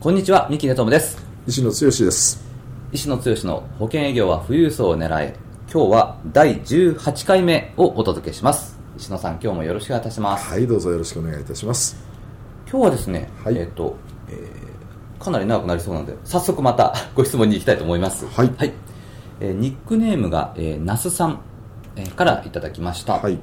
こんにちは三木根友です。石野剛です。石野剛の保険営業は富裕層を狙え。今日は第18回目をお届けします。石野さん今日もよろしくお願いいたします。はいどうぞよろしくお願いいたします。今日はですね、はい。えっ、と、えーかなり長くなりそうなので、早速また ご質問に行きたいと思います。はい。えーニックネームが、えー、那須さん、えーからいただきました。はい。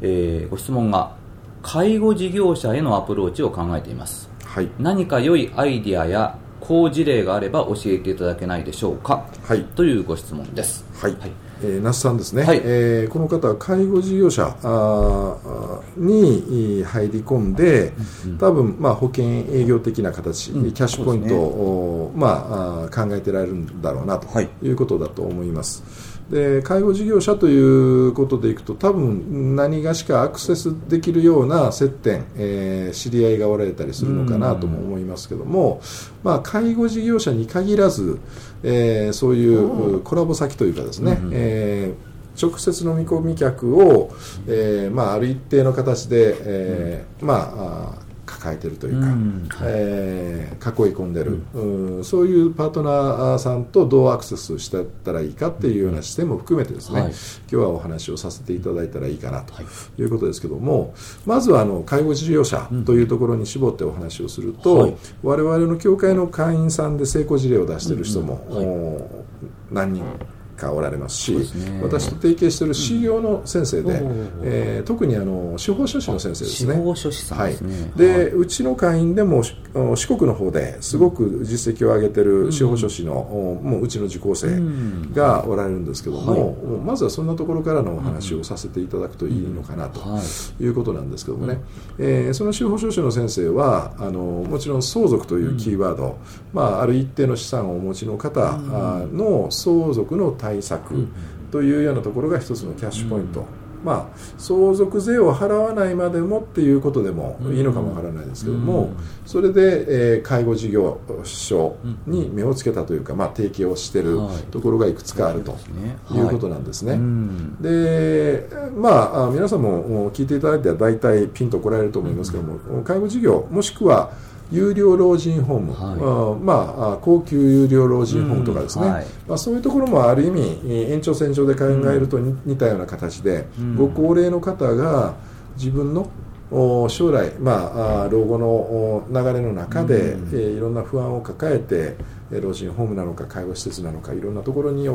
えーご質問が、介護事業者へのアプローチを考えています。はい。何か良いアイディアや好事例があれば教えていただけないでしょうか？はい。というご質問です。はい、はい。えー那須さんですね、はい。えーこの方は介護事業者あに入り込んで、多分、まあ、保険営業的な形、うん。キャッシュポイントを、まあ、考えてられるんだろうなとはい。いうことだと思います。で介護事業者ということでいくと多分何がしかアクセスできるような接点、えー知り合いがおられたりするのかなとも思いますけども、まあ、介護事業者に限らず、えーそういうコラボ先というかですね、うん。えー直接の見込み客を、えーまあ、ある一定の形で、えーまあ抱えているというか、うんはい。えー囲い込んでる、うん。そういうパートナーさんとどうアクセスしてったらいいかっていうような視点も含めてですね、はい。今日はお話をさせていただいたらいいかなとはい。いうことですけども、まずはあの介護事業者というところに絞ってお話をすると、はい。我々の協会の会員さんで成功事例を出している人も、何人かおられますし、ね。私と提携している C 業の先生で、うん。えー特にあの司法書士の先生ですね。司法書士さんですね。はい、で、うちの会員でもし四国の方ですごく実績を上げてる司法書士の、おもううちの受講生うん。がおられるんですけども、はい。もうまずはそんなところからのお話をさせていただくといいのかなとはい。いうことなんですけどもね、えーその司法書士の先生はあのもちろん相続というキーワード、まあ、ある一定の資産をお持ちの方あの相続の対策というようなところが一つのキャッシュポイント、まあ、相続税を払わないまでもっていうことでもいいのかもわからないですけども、それで、えー介護事業所に目をつけたというか、まあ、提携をしているはい。ところがいくつかあるとねい。うことなんですね。うんでまあ、あ皆さんも聞いていただいては大体ピンとこられると思いますけども、介護事業もしくは有料老人ホーム、はい。あまあ、あ高級有料老人ホームとかですね、うんはい。まあ、そういうところもある意味えー延長線上で考えると似似たような形で、うん。ご高齢の方が自分のお将来、まあ、あ老後のお流れの中で、うん。えーいろんな不安を抱えてえー老人ホームなのか介護施設なのかいろんなところに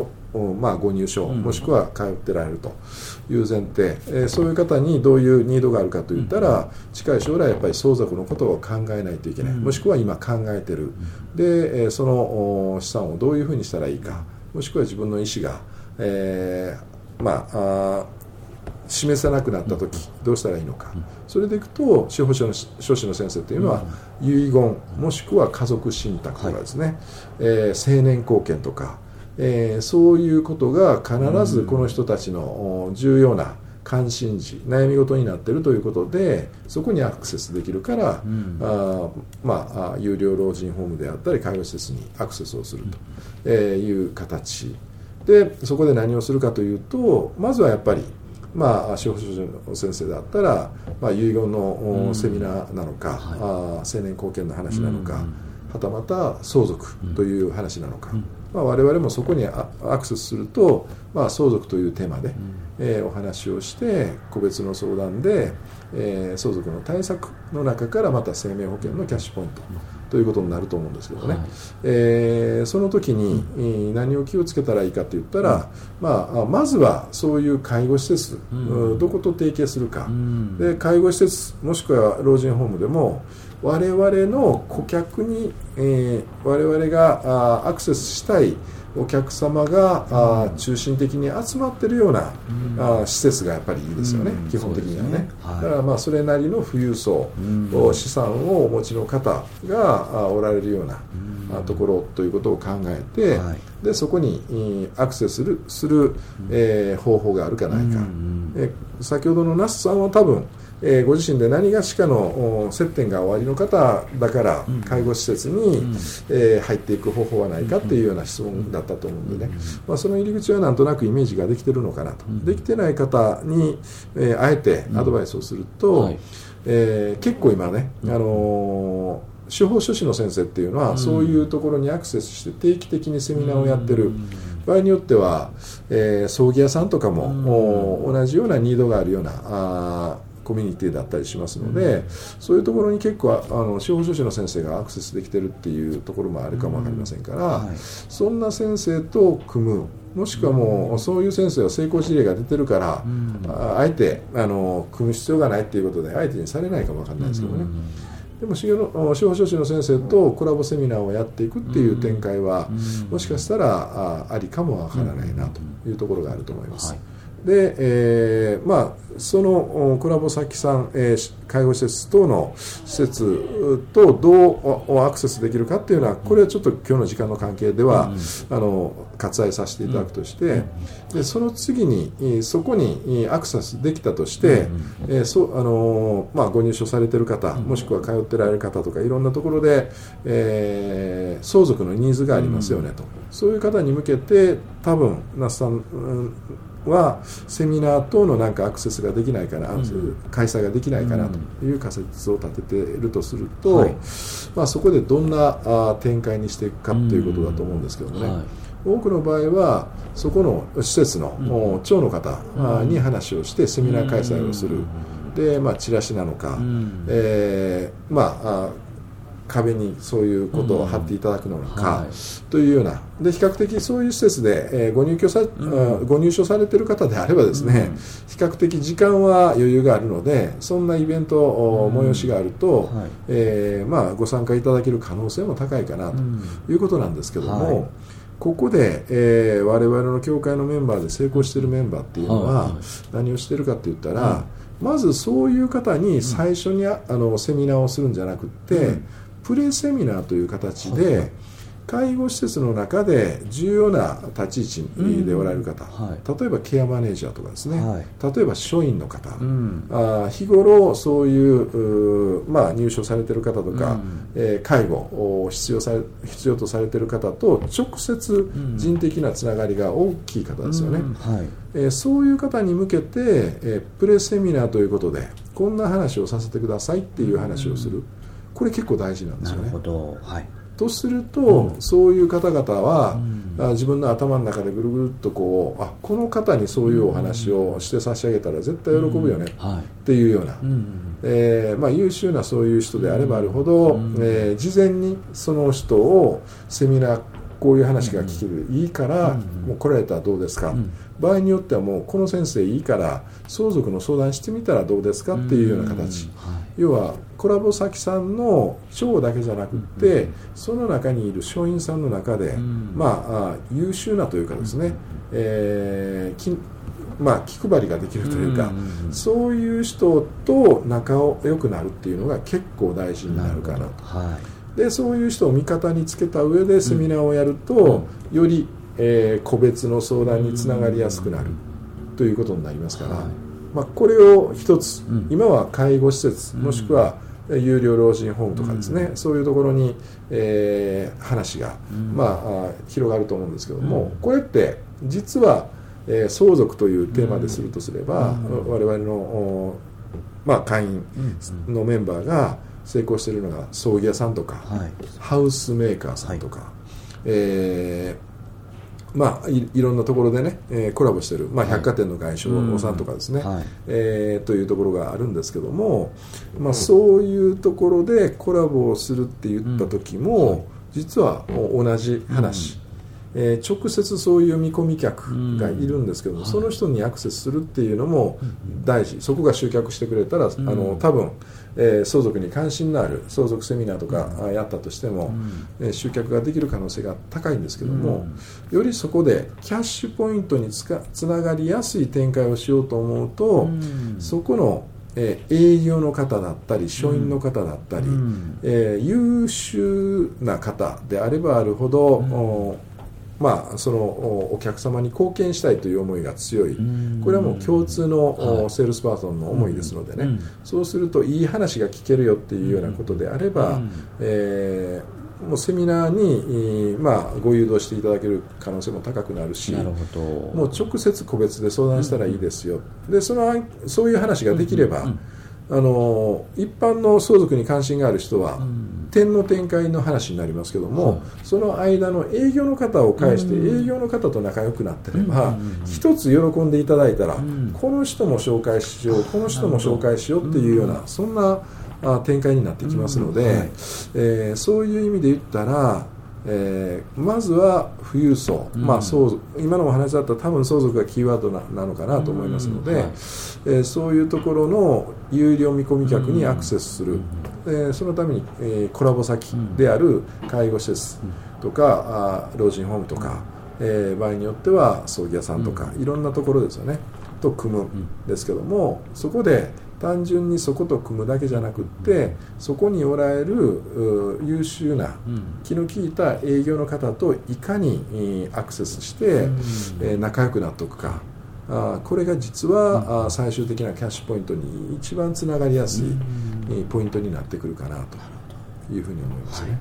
まあ、ご入所、うん。もしくは通ってられると。いう前提、えーそういう方にどういうニードがあるかといったら、近い将来やっぱり相続のことを考えないといけない、うん。もしくは今考えてる、で、えーそのお資産をどういうふうにしたらいいかもしくは自分の意思が、えーまああー示せなくなった時どうしたらいいのか、それでいくと司法書の書士の先生というのは、遺言もしくは家族信託とかですね、えー成年後見とか、えーそういうことが必ずこの人たちのお重要な関心事悩み事になっているということでそこにアクセスできるから、うん。あーまあ、有料老人ホームであったり介護施設にアクセスをすると。えーいう形。でそこで何をするかというとまずはやっぱりまあ、司法書士の先生だったら、まあ、遺言のセミナーなのか、はい。あー成年後見の話なのか、うん。はたまた相続という話なのか、うん。まあ、我々もそこにアアクセスすると、まあ、相続というテーマで、えーお話をして個別の相談で、えー相続の対策の中からまた生命保険のキャッシュポイントということになると思うんですけどね、はい。えーその時に、えー何を気をつけたらいいかといったら、まあ、あまずはそういう介護施設、うん。うんどこと提携するか、うん。で介護施設もしくは老人ホームでも我々の顧客に、えー、我々があアクセスしたいお客様が、あ中心的に集まってるような、あ施設がやっぱりいいですよね、基本的にはね、だからまあそれなりの富裕層、資産をお持ちの方があおられるような、あところということを考えて、でそこにアクセスするする、えー、方法があるかないか、え先ほどの那須さんは多分えー、ご自身で何がしかの接点がおありの方だから介護施設に、うん、えー、入っていく方法はないかっていうような質問だったと思うんでね、まあ、その入り口はなんとなくイメージができてるのかなと、できてない方に、えー、あえてアドバイスをすると、はい、え結構今ね、あの司法書士の先生っていうのは、そういうところにアクセスして定期的にセミナーをやってる、場合によっては、えー、葬儀屋さんとかも、同じようなニードがあるようなあコミュニティだったりしますので、うん、そういうところに結構あの司法書士の先生がアクセスできてるっていうところもあるかも分かりませんから、うん。はい、そんな先生と組むもしくはもう、そういう先生は成功事例が出てるから、うん、あえてあの組む必要がないっていうことで相手にされないかも分かんないですけどね。でも司法書士の先生とコラボセミナーをやっていくっていう展開は、もしかしたらあありかもわからないなというところがあると思います。はいで、えー、まあそのコラボ先さん、えー、介護施設等の施設とどうアクセスできるかっていうのはこれはちょっと今日の時間の関係では、うん、あの割愛させていただくとして、うん、でその次にそこにアクセスできたとして、うん、えー、そあのまあ、ご入所されてる方もしくは通ってられる方とかいろんなところで、えー、相続のニーズがありますよねと、そういう方に向けて多分那須さんはセミナー等のなんかアクセスができないかな、うん、開催ができないかなという仮説を立てているとすると、はい、まあ、そこでどんなあ展開にしていくかということだと思うんですけどもね、はい、多くの場合はそこの施設の、うん、長の方に話をしてセミナー開催をする、で、まあ、チラシなのか、うん、えー、まあ壁にそういうことを貼っていただくのか、はい、というような。で比較的そういう施設で、えー、ご入居さ、うん、ご入所されている方であればですね、うん、比較的時間は余裕があるのでそんなイベント、うん、催しがあると、はい、えー、まあ、ご参加いただける可能性も高いかなということなんですけども。はい。ここで、えー、我々の協会のメンバーで成功しているメンバーっていうのは何をしてるかって言ったら、まずそういう方に最初にあのセミナーをするんじゃなくって、プレセミナーという形で、介護施設の中で重要な立ち位置でおられる方、うんはい、例えばケアマネージャーとかですね、はい、例えば署員の方、うん、あ日頃そういうまあ、入所されている方とか、うん、えー、介護を必要さ必要とされている方と直接人的なつながりが大きい方ですよね、はい、えー、そういう方に向けて、えー、プレセミナーということでこんな話をさせてくださいっていう話をする。これ結構大事なんですよね。なるほど。はい。とすると、うん、そういう方々は、うん、自分の頭の中でぐるぐるっとこうあこの方にそういうお話をして差し上げたら絶対喜ぶよね、うん。はい、っていうような、うん、えー、まあ、優秀なそういう人であればあるほど、えー、事前にその人をセミナーこういう話が聞ける、いいから、もう来られたらどうですか、場合によってはもうこの先生いいから相続の相談してみたらどうですか？っていうような形、要はコラボ先さんの長だけじゃなくって、その中にいる書員さんの中で、まあ優秀なというかですね、えーまあ、気配りができるというか、そういう人と仲良くなるっていうのが結構大事になるかなと。はい、でそういう人を味方につけた上でセミナーをやると、よりえー、個別の相談につながりやすくなるということになりますから、まあ、これを一つ、今は介護施設もしくは有料老人ホームとかですね、そういうところに、えー、話が、まあ、広がると思うんですけども、これって実は、えー、相続というテーマでするとすれば、我々の、まあ、会員のメンバーが成功しているのが葬儀屋さんとか、はい、ハウスメーカーさんとか、はい、えーまあ、いいろんなところでね、えー、コラボしてる、まあ、百貨店の外商さん。とかですね、はい、えー、というところがあるんですけども、まあ、そういうところでコラボをするって言った時も、実は同じ話、えー直接そういう見込み客がいるんですけども、その人にアクセスするっていうのも大事、そこが集客してくれたら、あの多分、えー相続に関心のある相続セミナーとかあやったとしても、えー集客ができる可能性が高いんですけども、よりそこでキャッシュポイントにつかつながりやすい展開をしようと思うと、そこの、えー営業の方だったり書院の方だったり、えー優秀な方であればあるほど、おまあ、そのおお客様に貢献したいという思いが強い、これはもう共通の、おセールスパーソンの思いですのでね、そうするといい話が聞けるよっていうようなことであれば、えーもうセミナーに、えーまあ、ご誘導していただける可能性も高くなるしなるほど。もう直接個別で相談したらいいですよ、でそのそういう話ができれば、あの一般の相続に関心がある人は、点の展開の話になりますけども、その間の営業の方を介して、営業の方と仲良くなってれば、一つ喜んでいただいたら、この人も紹介しよう、この人も紹介しようっていうような、そんなあ展開になってきますので、えーそういう意味で言ったら、えーまずは富裕層、まあ、相続今のお話だったら多分相続がキーワードななのかなと思いますので、はい。えーそういうところの有料見込み客にアクセスする、えーそのために、えーコラボ先である介護施設とか、あー老人ホームとか、えー場合によっては葬儀屋さんとか、いろんなところですよね。と組む。ん。ですけども、そこで単純にそこと組むだけじゃなくってそこにおられるう優秀な気の利いた営業の方といかにえーアクセスして、えー仲良くなっておくか。あーこれが実は、あー最終的なキャッシュポイントに一番つながりやすい、えーポイントになってくるかなというふうに思いますね。わ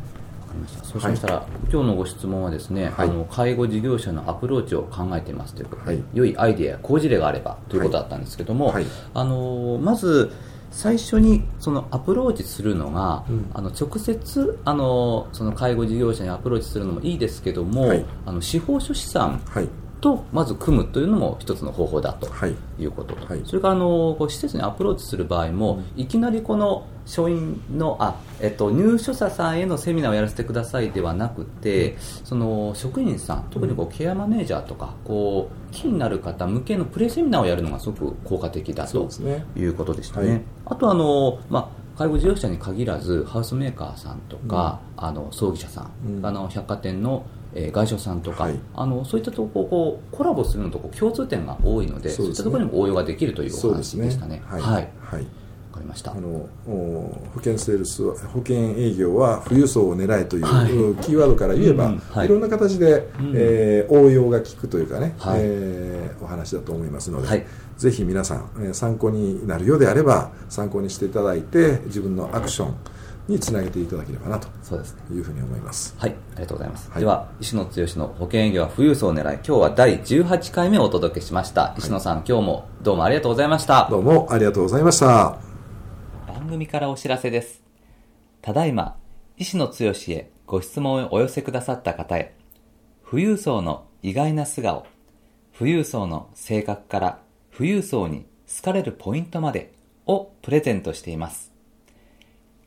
かりました。そうしましたら、今日のご質問はですね、はい。あの介護事業者のアプローチを考えていますということで、はい。良いアイデアや好事例があればということだったんですけども、はい。あのまず最初にそのアプローチするのが、うん。あの直接あのその介護事業者にアプローチするのもいいですけども、はい。あの司法書士さんはいとまず組むというのも一つの方法だとはい。いうこと。と、はい。それからあのこう施設にアプローチする場合も、いきなりこの職員のあ、えっと、入所者さんへのセミナーをやらせてくださいではなくて、その職員さん特にこうケアマネージャーとかこう気になる方向けのプレセミナーをやるのがすごく効果的だということでしたね、はい。あとあの、まあ介護事業者に限らずハウスメーカーさんとか、あの葬儀社さん、うん。あの百貨店の、えー外商さんとか、はい。あのそういったところこうコラボするのとこう共通点が多いのでそうね。いったところにも応用ができるというお話でしたね。はい、はい、わはい。かりました。あ。のお保険セールスは保険営業は富裕層を狙えという、はい。キーワードから言えば、うんはい。い、ろんな形で、ん。えー応用が効くというかね、はい。えーお話だと思いますので、はい。ぜひ皆さん、えー参考になるようであれば参考にしていただいて自分のアクションにつなげていただければなと。いうふうに思います。はい、ありがとうございます。はいでは、石野剛の保険営業は富裕層を狙い、今日は第18回目をお届けしました。石野さん、今日もどうもありがとうございました。どうもありがとうございました。番組からお知らせです。ただいま、石野剛へご質問をお寄せくださった方へ、富裕層の意外な素顔、富裕層の性格から富裕層に好かれるポイントまでをプレゼントしています。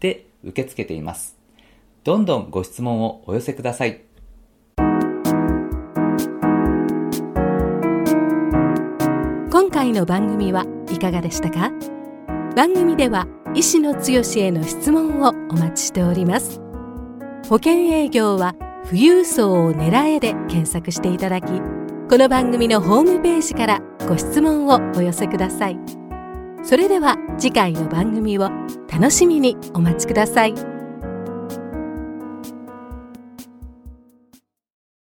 で受け付けています。どんどんご質問をお寄せください。今回の番組はいかがでしたか？番組では医師の強しへの質問をお待ちしております保険営業は富裕層を狙えで検索していただきこの番組のホームページからご質問をお寄せくださいそれでは次回の番組を楽しみにお待ちください。